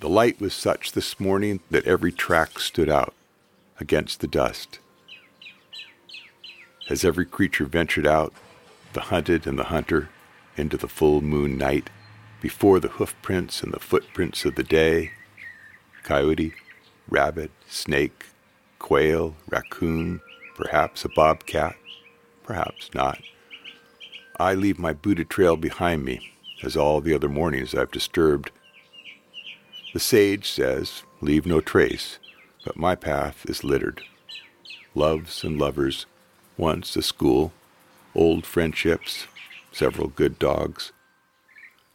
The light was such this morning that every track stood out against the dust. As every creature ventured out, the hunted and the hunter, into the full moon night, before the hoof prints and the footprints of the day, coyote, rabbit, snake, quail, raccoon, perhaps a bobcat, perhaps not. I leave my booted trail behind me, as all the other mornings I've disturbed. The sage says, Leave no trace, but my path is littered. Loves and lovers, once a school, old friendships, several good dogs,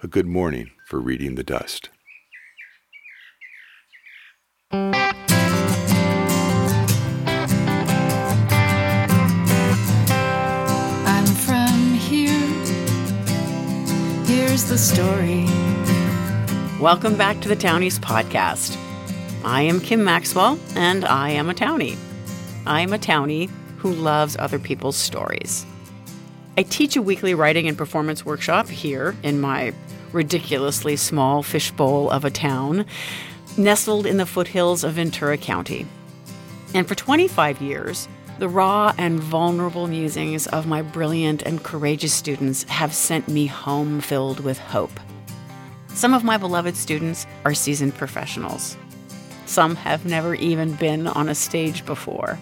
a good morning for reading the dust. I'm from here. Here's the story. Welcome back to the Townies podcast. I am Kim Maxwell, and I am a Townie. I am a Townie who loves other people's stories. I teach a weekly writing and performance workshop here in my ridiculously small fishbowl of a town, nestled in the foothills of Ventura County. And for 25 years, the raw and vulnerable musings of my brilliant and courageous students have sent me home filled with hope. Some of my beloved students are seasoned professionals. Some have never even been on a stage before.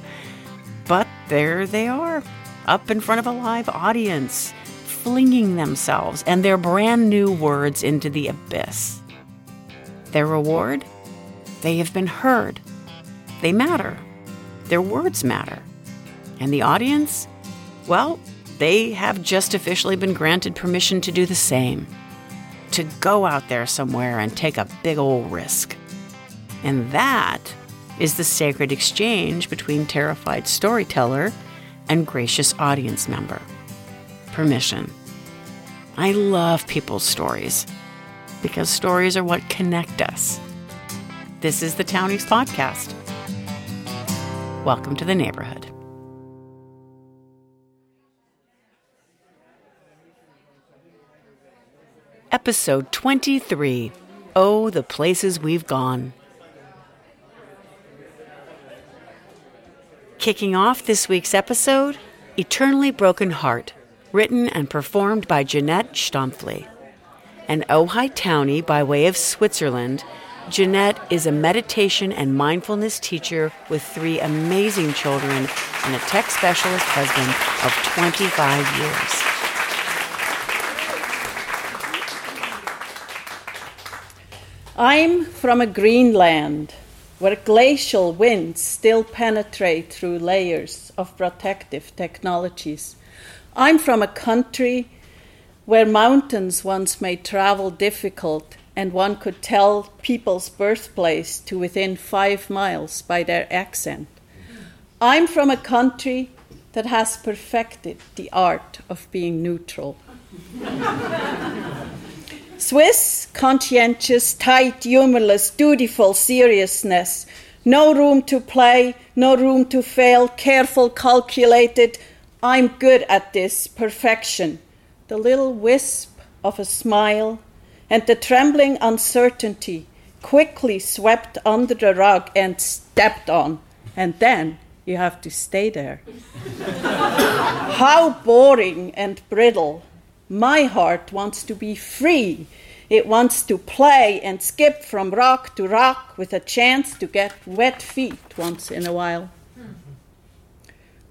But there they are, up in front of a live audience, flinging themselves and their brand new words into the abyss. Their reward? They have been heard. They matter. Their words matter. And the audience? Well, they have just officially been granted permission to do the same. To go out there somewhere and take a big old risk. And that is the sacred exchange between terrified storyteller and gracious audience member. Permission. I love people's stories because stories are what connect us. This is the Townies Podcast. Welcome to the neighborhood. Episode 23 Oh, the Places We've Gone. Kicking off this week's episode Eternally Broken Heart, written and performed by Jeanette Stampfli. An Ojai townie by way of Switzerland, Jeanette is a meditation and mindfulness teacher with three amazing children and a tech specialist husband of 25 years. I'm from a green land where glacial winds still penetrate through layers of protective technologies. I'm from a country where mountains once made travel difficult and one could tell people's birthplace to within five miles by their accent. I'm from a country that has perfected the art of being neutral. Swiss, conscientious, tight, humorless, dutiful seriousness. No room to play, no room to fail, careful, calculated. I'm good at this, perfection. The little wisp of a smile and the trembling uncertainty quickly swept under the rug and stepped on. And then you have to stay there. How boring and brittle. My heart wants to be free. It wants to play and skip from rock to rock with a chance to get wet feet once in a while.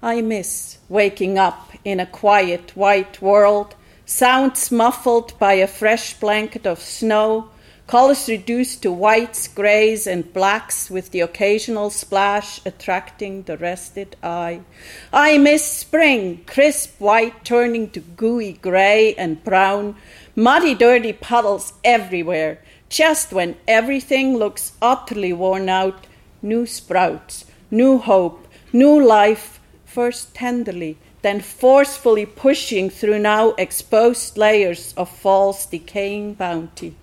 I miss waking up in a quiet white world, sounds muffled by a fresh blanket of snow, colors reduced to whites, grays, and blacks, with the occasional splash attracting the rested eye. I miss spring, crisp white turning to gooey gray and brown, muddy, dirty puddles everywhere. Just when everything looks utterly worn out, new sprouts, new hope, new life, first tenderly, then forcefully pushing through now exposed layers of false, decaying bounty.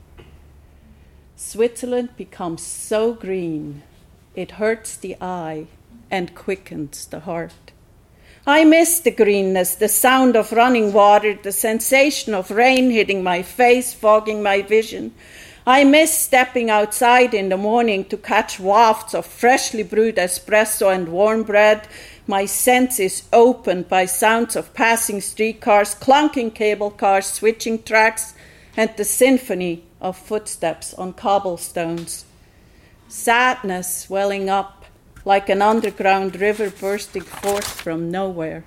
Switzerland becomes so green, it hurts the eye and quickens the heart. I miss the greenness, the sound of running water, the sensation of rain hitting my face, fogging my vision. I miss stepping outside in the morning to catch wafts of freshly brewed espresso and warm bread. My senses opened by sounds of passing streetcars, clunking cable cars, switching tracks, and the symphony of footsteps on cobblestones. Sadness welling up like an underground river bursting forth from nowhere.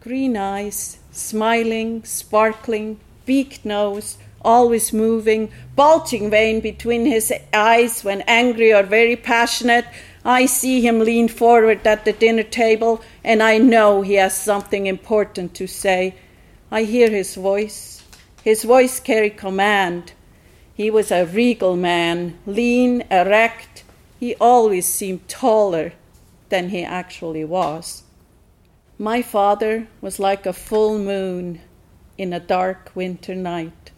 Green eyes, smiling, sparkling, beaked nose, always moving, bulging vein between his eyes when angry or very passionate. I see him lean forward at the dinner table, and I know he has something important to say. I hear his voice. His voice carried command. He was a regal man, lean, erect. He always seemed taller than he actually was. My father was like a full moon in a dark winter night.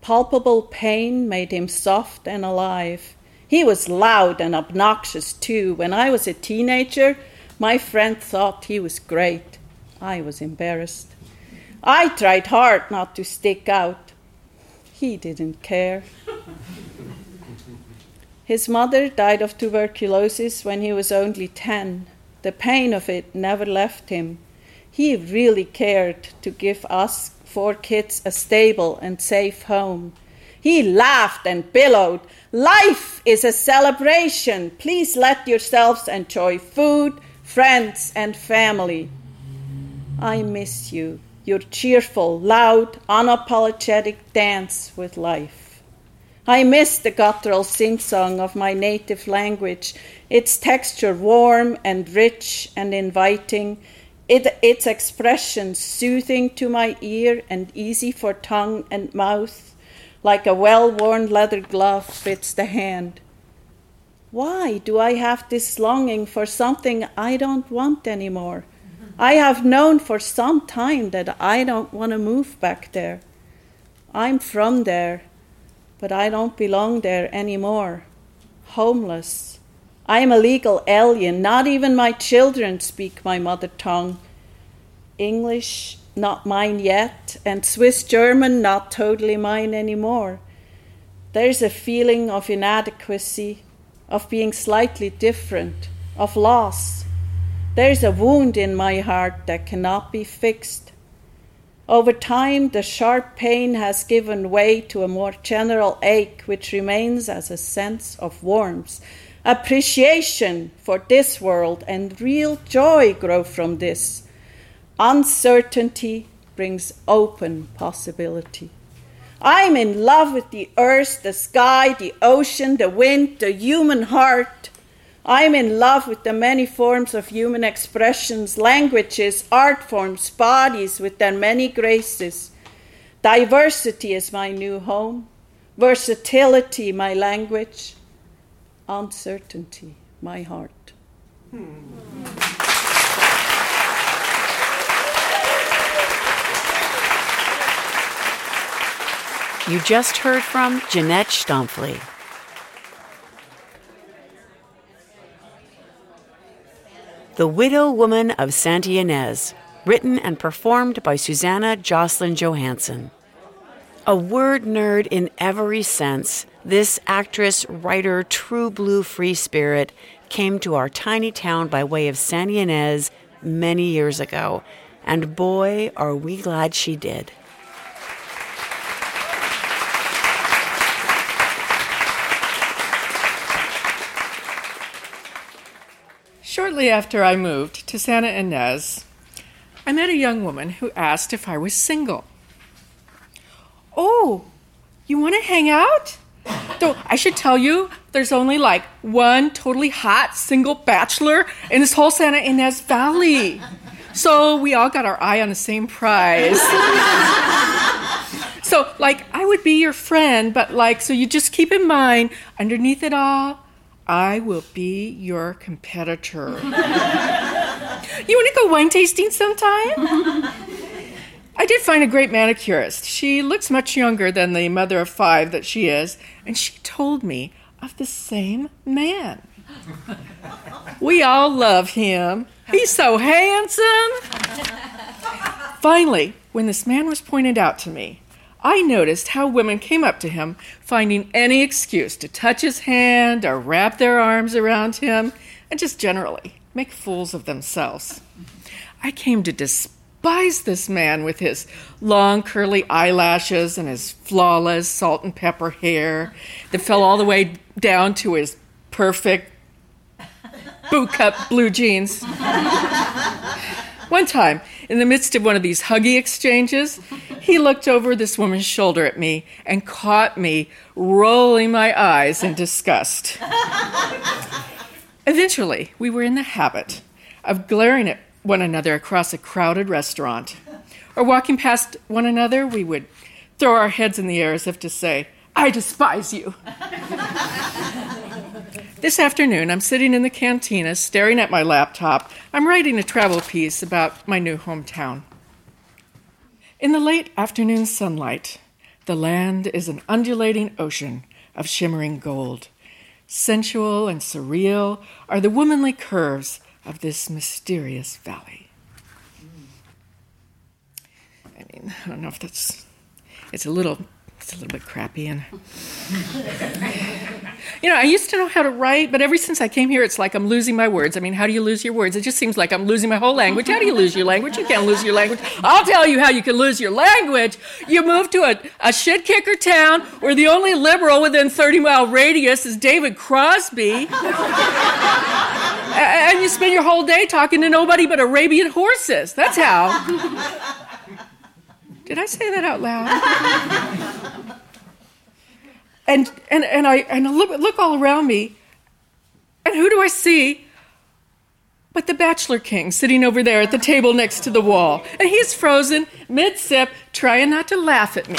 Palpable pain made him soft and alive. He was loud and obnoxious too. When I was a teenager, my friend thought he was great. I was embarrassed. I tried hard not to stick out. He didn't care. His mother died of tuberculosis when he was only 10. The pain of it never left him. He really cared to give us four kids a stable and safe home. He laughed and billowed, Life is a celebration. Please let yourselves enjoy food, friends, and family. I miss you, your cheerful, loud, unapologetic dance with life. I miss the guttural sing song of my native language, its texture warm and rich and inviting it, its expression soothing to my ear and easy for tongue and mouth, like a well worn leather glove fits the hand. Why do I have this longing for something I don't want anymore? I have known for some time that I don't want to move back there. I'm from there, but I don't belong there anymore. Homeless, I am a legal alien. Not even my children speak my mother tongue. English, not mine yet, and Swiss German, not totally mine anymore. There's a feeling of inadequacy, of being slightly different, of loss. There's a wound in my heart that cannot be fixed. Over time, the sharp pain has given way to a more general ache, which remains as a sense of warmth appreciation for this world and real joy grow from this. Uncertainty brings open possibility. I'm in love with the earth, the sky, the ocean, the wind, the human heart. I'm in love with the many forms of human expressions, languages, art forms, bodies with their many graces. Diversity is my new home, versatility, my language uncertainty, my heart. You just heard from Jeanette Stampfli. The Widow Woman of Santa Ynez, written and performed by Susanna Jocelyn Johansson. A word nerd in every sense, this actress, writer, true blue free spirit came to our tiny town by way of Santa Ynez many years ago, and boy, are we glad she did. Shortly after I moved to Santa Ynez, I met a young woman who asked if I was single. Oh, you want to hang out? Though I should tell you, there's only like one totally hot single bachelor in this whole Santa Ynez Valley. So we all got our eye on the same prize. so, like, I would be your friend, but like, so you just keep in mind, underneath it all, I will be your competitor. you want to go wine tasting sometime? I did find a great manicurist. She looks much younger than the mother of five that she is, and she told me of the same man. We all love him. He's so handsome. Finally, when this man was pointed out to me, I noticed how women came up to him, finding any excuse to touch his hand or wrap their arms around him, and just generally make fools of themselves. I came to despise this man with his long curly eyelashes and his flawless salt and pepper hair that fell all the way down to his perfect boot cut blue jeans. One time, in the midst of one of these huggy exchanges, he looked over this woman's shoulder at me and caught me rolling my eyes in disgust. Eventually, we were in the habit of glaring at one another across a crowded restaurant. Or walking past one another, we would throw our heads in the air as if to say, I despise you. This afternoon, I'm sitting in the cantina staring at my laptop. I'm writing a travel piece about my new hometown. In the late afternoon sunlight, the land is an undulating ocean of shimmering gold. Sensual and surreal are the womanly curves of this mysterious valley. I mean, I don't know if that's, it's a little it's a little bit crappy and you know i used to know how to write but ever since i came here it's like i'm losing my words. I mean how do you lose your words? It just seems like i'm losing my whole language. How do you lose your language? You can't lose your language. I'll tell you how you can lose your language. You move to a, a shit kicker town where the only liberal within 30 mile radius is david crosby. And you spend your whole day talking to nobody but arabian horses. That's how did I say that out loud? and and and I and I look, look all around me, and who do I see? But the Bachelor King sitting over there at the table next to the wall, and he's frozen mid sip, trying not to laugh at me.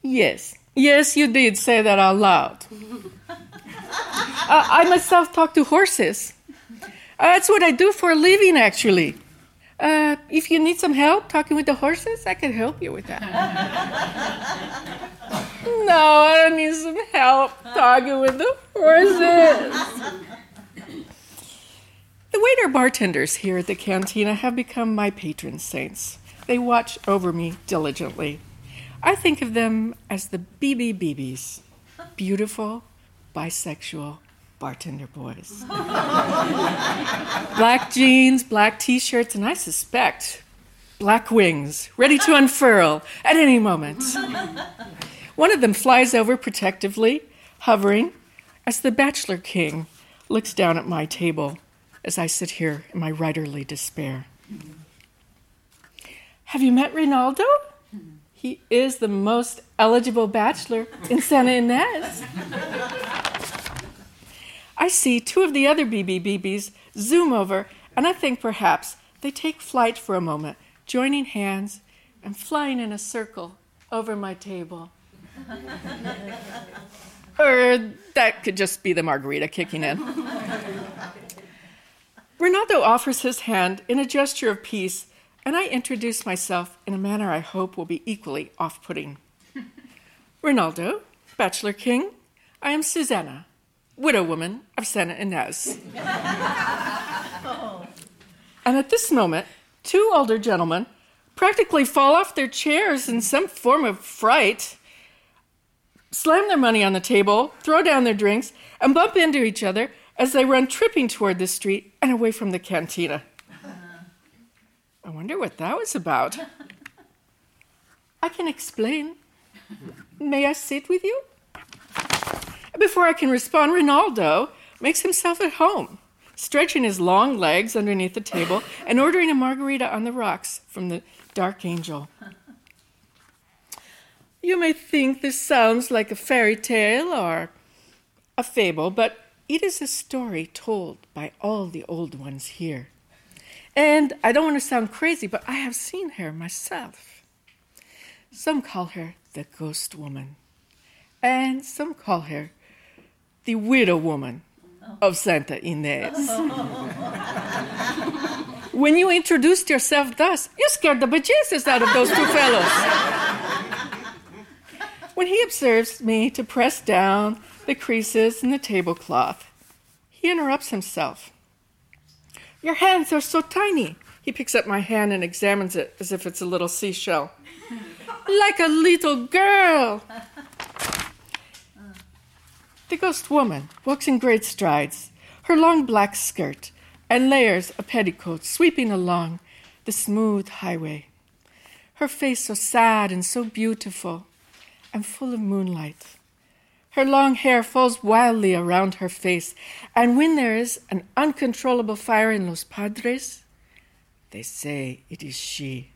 Yes, yes, you did say that out loud. Uh, I myself talk to horses. Uh, that's what I do for a living, actually. Uh, if you need some help talking with the horses, I can help you with that. no, I don't need some help talking with the horses. The waiter bartenders here at the cantina have become my patron saints. They watch over me diligently. I think of them as the BBBBs beautiful, bisexual, bartender boys. black jeans, black t shirts, and I suspect black wings, ready to unfurl at any moment. One of them flies over protectively, hovering, as the Bachelor King looks down at my table as I sit here in my writerly despair. Have you met Rinaldo? He is the most eligible bachelor in Santa Ynez. I see two of the other BBBBs zoom over, and I think perhaps they take flight for a moment, joining hands and flying in a circle over my table. or that could just be the margarita kicking in. Rinaldo offers his hand in a gesture of peace, and I introduce myself in a manner I hope will be equally off putting. Rinaldo, Bachelor King, I am Susanna, widow woman of Santa Ynez. And at this moment, two older gentlemen practically fall off their chairs in some form of fright, slam their money on the table, throw down their drinks, and bump into each other as they run tripping toward the street and away from the cantina. I wonder what that was about. I can explain. May I sit with you? Before I can respond, Rinaldo makes himself at home, stretching his long legs underneath the table and ordering a margarita on the rocks from the Dark Angel. You may think this sounds like a fairy tale or a fable, but it is a story told by all the old ones here. And I don't want to sound crazy, but I have seen her myself. Some call her the ghost woman, and some call her the widow woman of Santa Ynez. when you introduced yourself thus, you scared the bejesus out of those two fellows. when he observes me to press down the creases in the tablecloth, he interrupts himself. Your hands are so tiny. He picks up my hand and examines it as if it's a little seashell. like a little girl! The ghost woman walks in great strides, her long black skirt and layers of petticoat sweeping along the smooth highway. Her face so sad and so beautiful and full of moonlight. Her long hair falls wildly around her face, and when there is an uncontrollable fire in Los Padres, they say it is she.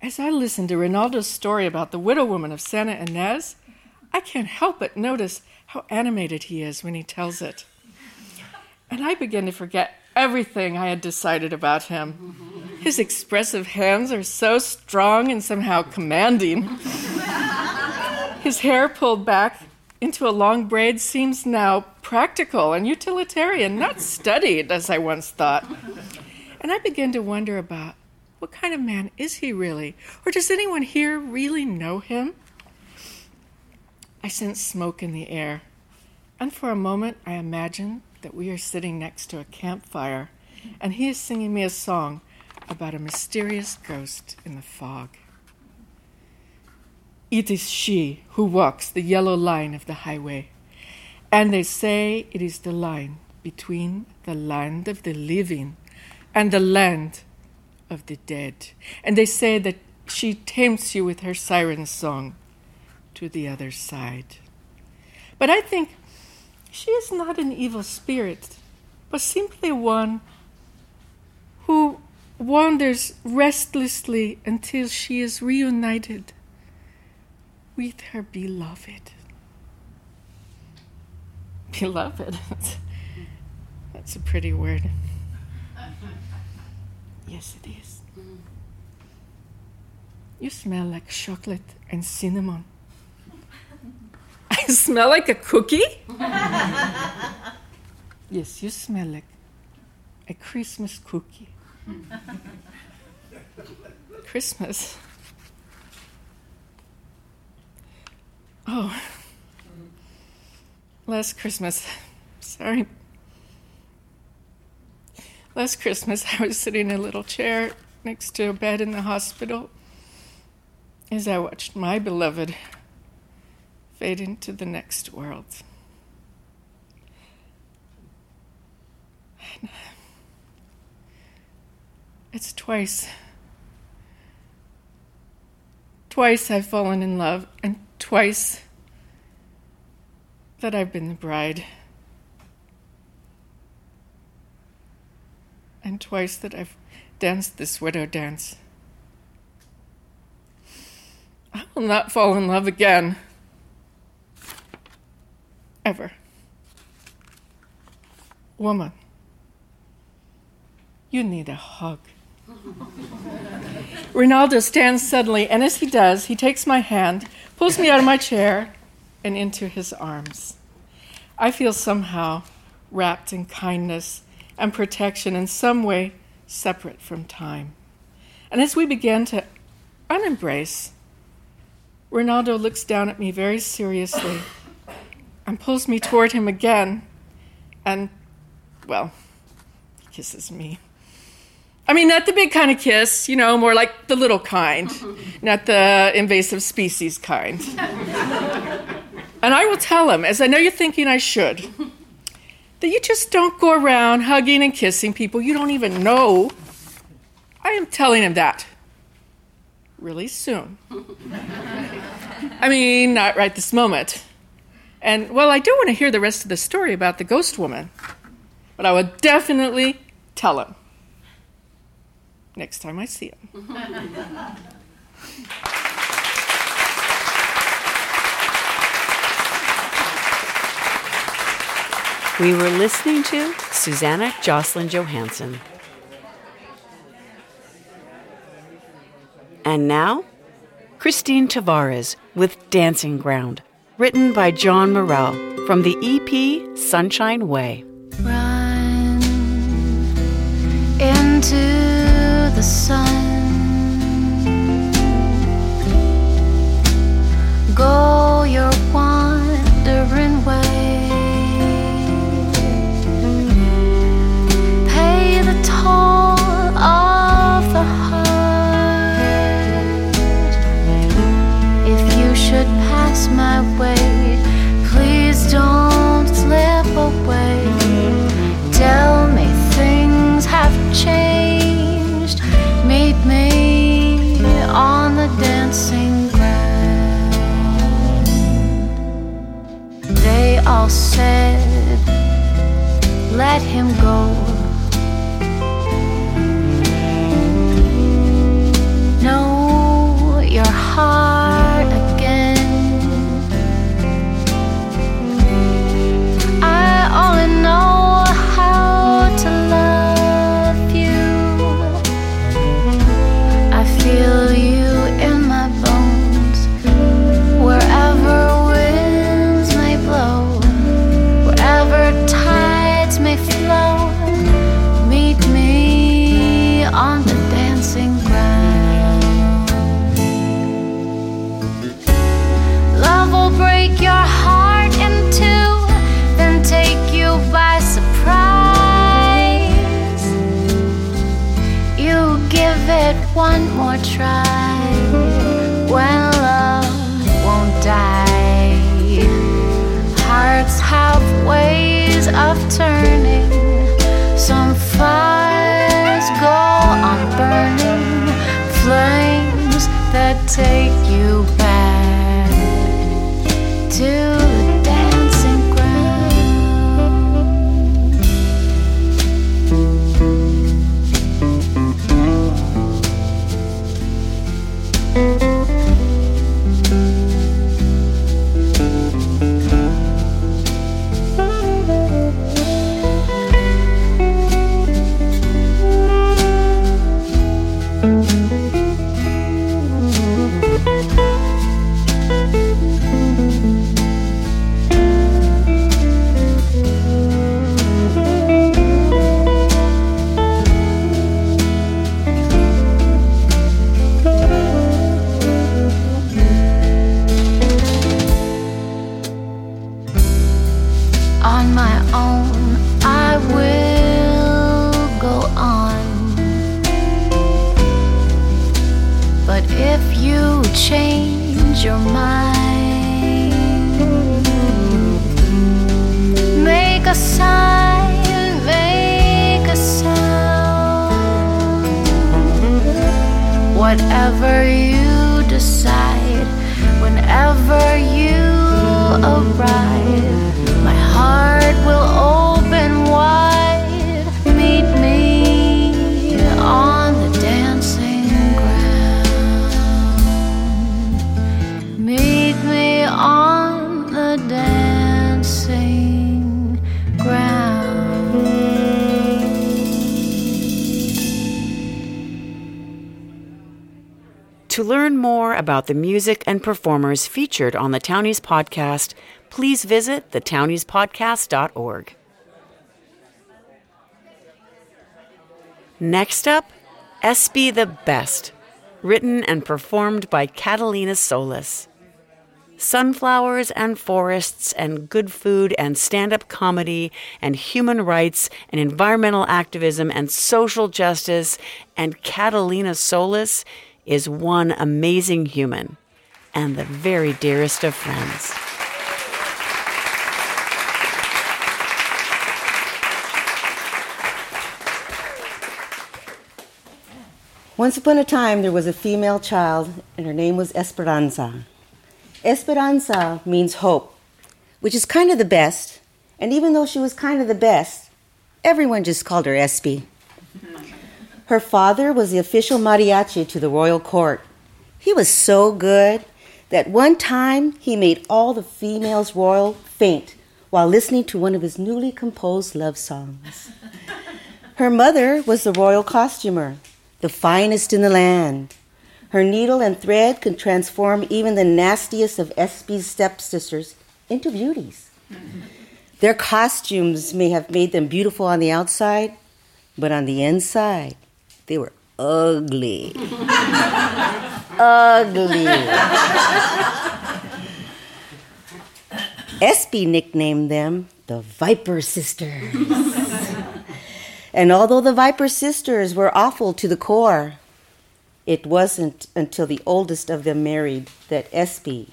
As I listen to Rinaldo's story about the widow woman of Santa Ynez, I can't help but notice how animated he is when he tells it. And I begin to forget everything I had decided about him. His expressive hands are so strong and somehow commanding. His hair pulled back into a long braid seems now practical and utilitarian, not studied as I once thought. And I begin to wonder about what kind of man is he really? Or does anyone here really know him? I sense smoke in the air, and for a moment I imagine that we are sitting next to a campfire and he is singing me a song about a mysterious ghost in the fog. It is she who walks the yellow line of the highway, and they say it is the line between the land of the living and the land of the dead. And they say that she tempts you with her siren song to the other side. But I think she is not an evil spirit, but simply one who wanders restlessly until she is reunited with her beloved. Beloved? That's a pretty word. Yes, it is. You smell like chocolate and cinnamon. I smell like a cookie? yes, you smell like a Christmas cookie. Christmas. Oh, last Christmas. Sorry. Last Christmas, I was sitting in a little chair next to a bed in the hospital as I watched my beloved fade into the next world. It's twice. Twice I've fallen in love, and twice that I've been the bride. And twice that I've danced this widow dance. I will not fall in love again. Ever. Woman, you need a hug. Rinaldo stands suddenly, and as he does, he takes my hand, pulls me out of my chair, and into his arms. I feel somehow wrapped in kindness and protection in some way separate from time. And as we begin to unembrace, Rinaldo looks down at me very seriously and pulls me toward him again and, well, he kisses me. I mean, not the big kind of kiss, you know, more like the little kind, not the invasive species kind. and I will tell him, as I know you're thinking I should, that you just don't go around hugging and kissing people you don't even know. I am telling him that really soon. I mean, not right this moment. And well, I do want to hear the rest of the story about the ghost woman, but I will definitely tell him next time I see him. We were listening to Susanna Jocelyn Johansson. And now, Christine Tavares with Dancing Ground, written by John Morell from the EP Sunshine Way. Run into the sun. On on the dancing ground. To learn more about the music and performers featured on the Townies podcast, please visit thetowniespodcast.org. Next up, Espy the Best, written and performed by Catalina Solis. Sunflowers and forests and good food and stand up comedy and human rights and environmental activism and social justice. And Catalina Solis is one amazing human and the very dearest of friends. Once upon a time, there was a female child, and her name was Esperanza. Esperanza means hope, which is kind of the best. And even though she was kind of the best, everyone just called her Espy. Her father was the official mariachi to the royal court. He was so good that one time he made all the females royal faint while listening to one of his newly composed love songs. Her mother was the royal costumer, the finest in the land. Her needle and thread could transform even the nastiest of Espy's stepsisters into beauties. Their costumes may have made them beautiful on the outside, but on the inside, they were ugly. ugly. Espy nicknamed them the Viper Sisters. and although the Viper Sisters were awful to the core, it wasn't until the oldest of them married that Espy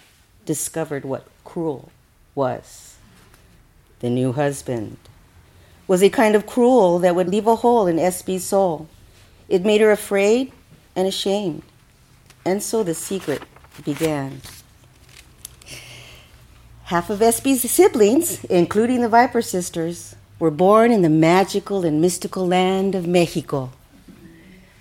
discovered what cruel was. The new husband was a kind of cruel that would leave a hole in Espy's soul. It made her afraid and ashamed. And so the secret began. Half of Espy's siblings, including the Viper sisters, were born in the magical and mystical land of Mexico.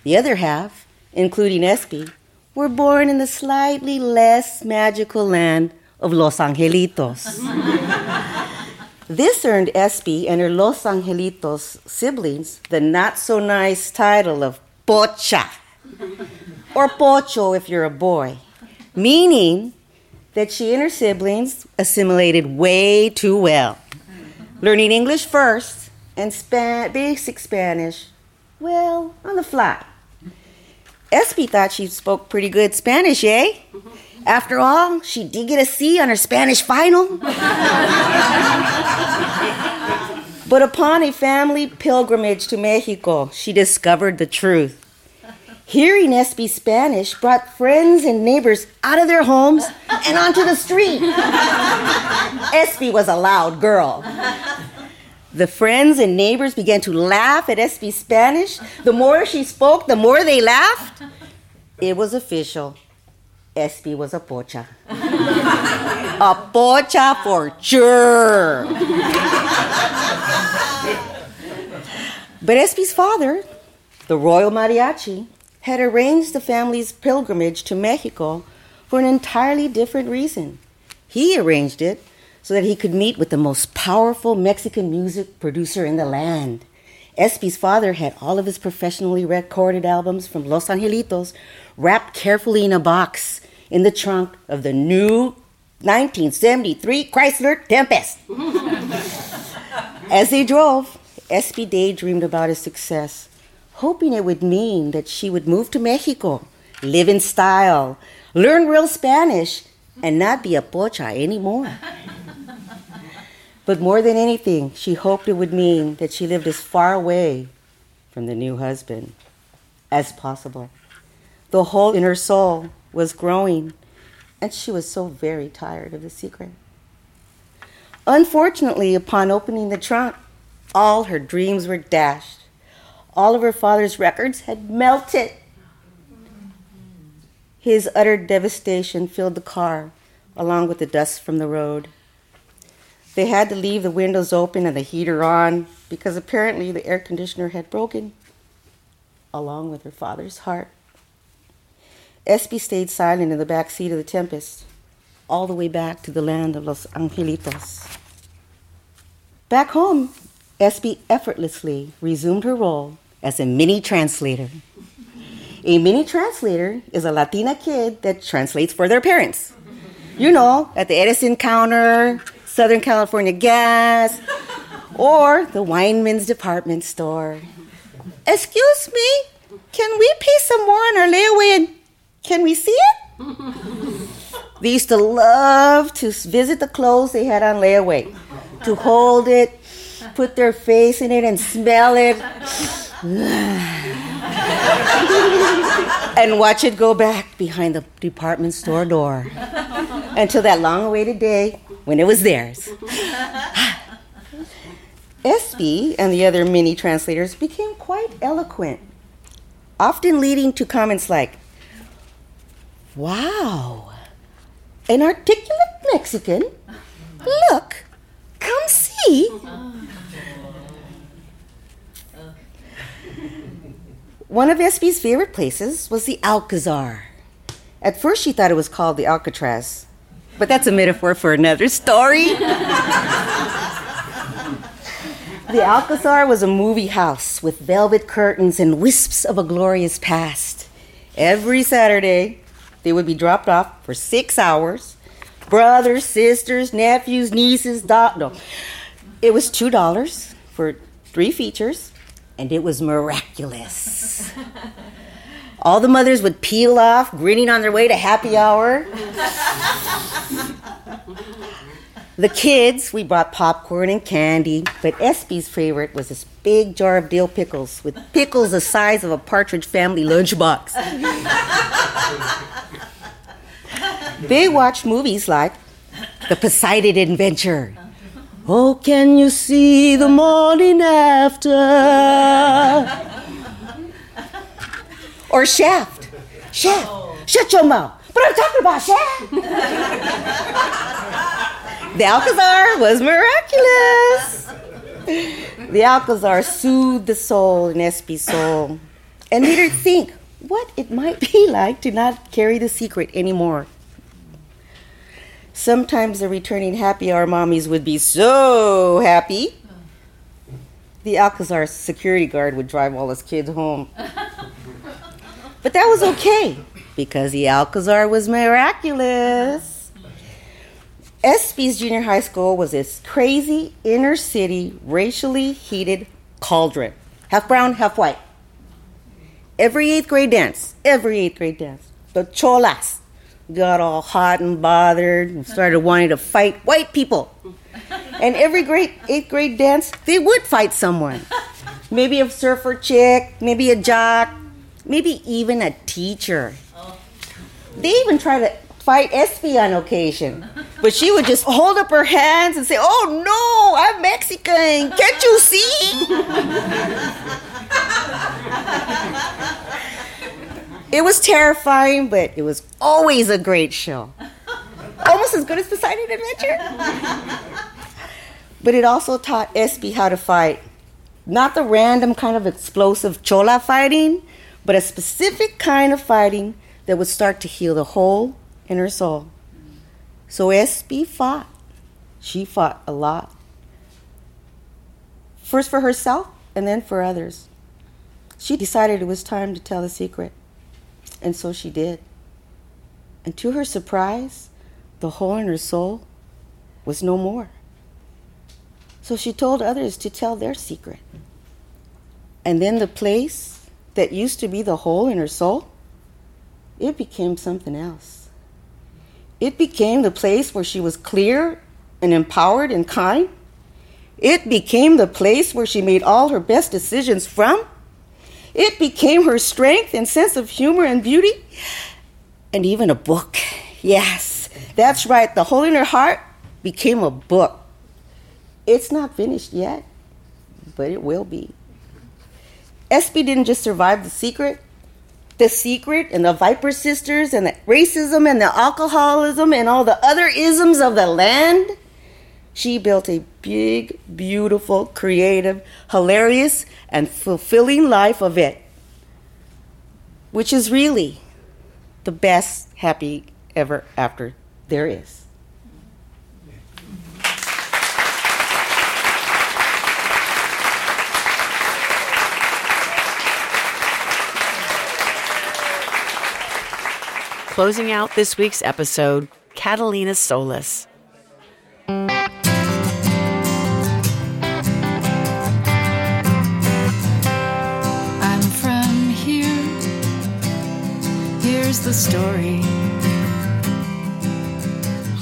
The other half, including Espy, were born in the slightly less magical land of Los Angelitos. this earned Espy and her Los Angelitos siblings the not so nice title of Pocha, or Pocho if you're a boy, meaning that she and her siblings assimilated way too well, learning English first and Span- basic Spanish, well, on the fly. Espy thought she spoke pretty good Spanish, eh? After all, she did get a C on her Spanish final. but upon a family pilgrimage to Mexico, she discovered the truth. Hearing Espy Spanish brought friends and neighbors out of their homes and onto the street. Espy was a loud girl. The friends and neighbors began to laugh at Espy's Spanish. The more she spoke, the more they laughed. It was official. Espy was a pocha. a pocha for sure. but Espy's father, the Royal Mariachi, had arranged the family's pilgrimage to Mexico for an entirely different reason. He arranged it so that he could meet with the most powerful Mexican music producer in the land. Espy's father had all of his professionally recorded albums from Los Angelitos wrapped carefully in a box in the trunk of the new 1973 Chrysler Tempest. As they drove, Espy daydreamed about his success, hoping it would mean that she would move to Mexico, live in style, learn real Spanish, and not be a pocha anymore. But more than anything, she hoped it would mean that she lived as far away from the new husband as possible. The hole in her soul was growing, and she was so very tired of the secret. Unfortunately, upon opening the trunk, all her dreams were dashed. All of her father's records had melted. His utter devastation filled the car, along with the dust from the road. They had to leave the windows open and the heater on because apparently the air conditioner had broken, along with her father's heart. Espy stayed silent in the back seat of the Tempest, all the way back to the land of Los Angelitos. Back home, Espy effortlessly resumed her role as a mini translator. A mini translator is a Latina kid that translates for their parents. You know, at the Edison counter, Southern California Gas, or the Weinman's department store. Excuse me, can we pay some more on our layaway and can we see it? they used to love to visit the clothes they had on layaway, to hold it, put their face in it, and smell it. and watch it go back behind the department store door until that long awaited day when it was theirs. Espy and the other mini translators became quite eloquent, often leading to comments like, Wow, an articulate Mexican? Look, come see. One of Espy's favorite places was the Alcazar. At first, she thought it was called the Alcatraz, but that's a metaphor for another story. the Alcazar was a movie house with velvet curtains and wisps of a glorious past. Every Saturday, they would be dropped off for six hours. Brothers, sisters, nephews, nieces, da- no. It was two dollars for three features, and it was miraculous. All the mothers would peel off, grinning on their way to happy hour. The kids, we brought popcorn and candy, but Espy's favorite was this big jar of dill pickles with pickles the size of a Partridge Family lunchbox. they watched movies like The Poseidon Adventure. Oh, can you see the morning after? Or Shaft. Shaft. Shut your mouth. But I'm talking about Shaft. The Alcazar was miraculous. The Alcazar soothed the soul in Espy's soul and made her think what it might be like to not carry the secret anymore. Sometimes the returning happy hour mommies would be so happy. The Alcazar security guard would drive all his kids home. But that was okay because the Alcazar was miraculous. Espy's junior high school was this crazy inner city, racially heated cauldron. Half brown, half white. Every eighth grade dance, every eighth grade dance, the cholas got all hot and bothered and started wanting to fight white people. And every grade, eighth grade dance, they would fight someone. Maybe a surfer chick, maybe a jock, maybe even a teacher. They even tried to fight Espy on occasion. But she would just hold up her hands and say, Oh no, I'm Mexican. Can't you see? it was terrifying, but it was always a great show. Almost as good as Poseidon Adventure. But it also taught Espy how to fight. Not the random kind of explosive chola fighting, but a specific kind of fighting that would start to heal the hole in her soul. So Espy fought. She fought a lot. First for herself and then for others. She decided it was time to tell the secret. And so she did. And to her surprise, the hole in her soul was no more. So she told others to tell their secret. And then the place that used to be the hole in her soul, it became something else. It became the place where she was clear and empowered and kind. It became the place where she made all her best decisions from. It became her strength and sense of humor and beauty, and even a book. Yes, that's right. The hole in her heart became a book. It's not finished yet, but it will be. Espy didn't just survive the secret. The secret and the Viper sisters and the racism and the alcoholism and all the other isms of the land. She built a big, beautiful, creative, hilarious, and fulfilling life of it, which is really the best happy ever after there is. Closing out this week's episode, Catalina Solis. I'm from here. Here's the story.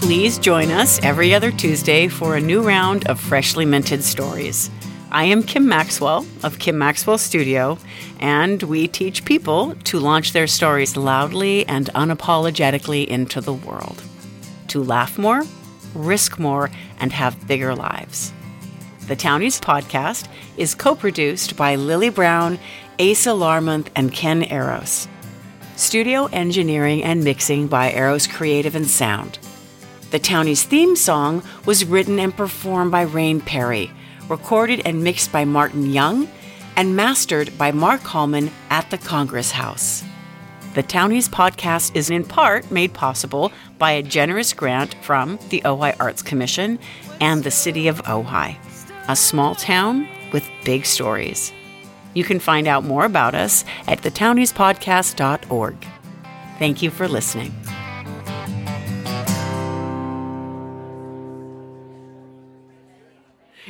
Please join us every other Tuesday for a new round of freshly minted stories. I am Kim Maxwell of Kim Maxwell Studio, and we teach people to launch their stories loudly and unapologetically into the world. To laugh more, risk more, and have bigger lives. The Townies podcast is co produced by Lily Brown, Asa Larmonth, and Ken Eros. Studio engineering and mixing by Eros Creative and Sound. The Townies theme song was written and performed by Rain Perry, recorded and mixed by Martin Young, and mastered by Mark Hallman at the Congress House. The Townies podcast is in part made possible by a generous grant from the Ojai Arts Commission and the City of Ojai, a small town with big stories. You can find out more about us at thetowniespodcast.org. Thank you for listening.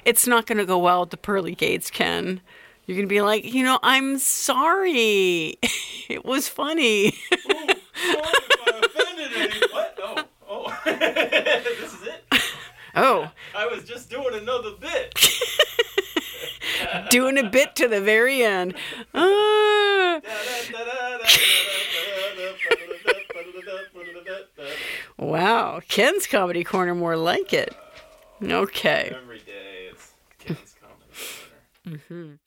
It's not going to go well at the pearly gates, Ken. You're going to be like, you know, I'm sorry. it was funny. What? Oh, oh. this is it. oh, I was just doing another bit. doing a bit to the very end. Ah. wow, Ken's Comedy Corner more like it. Okay. Every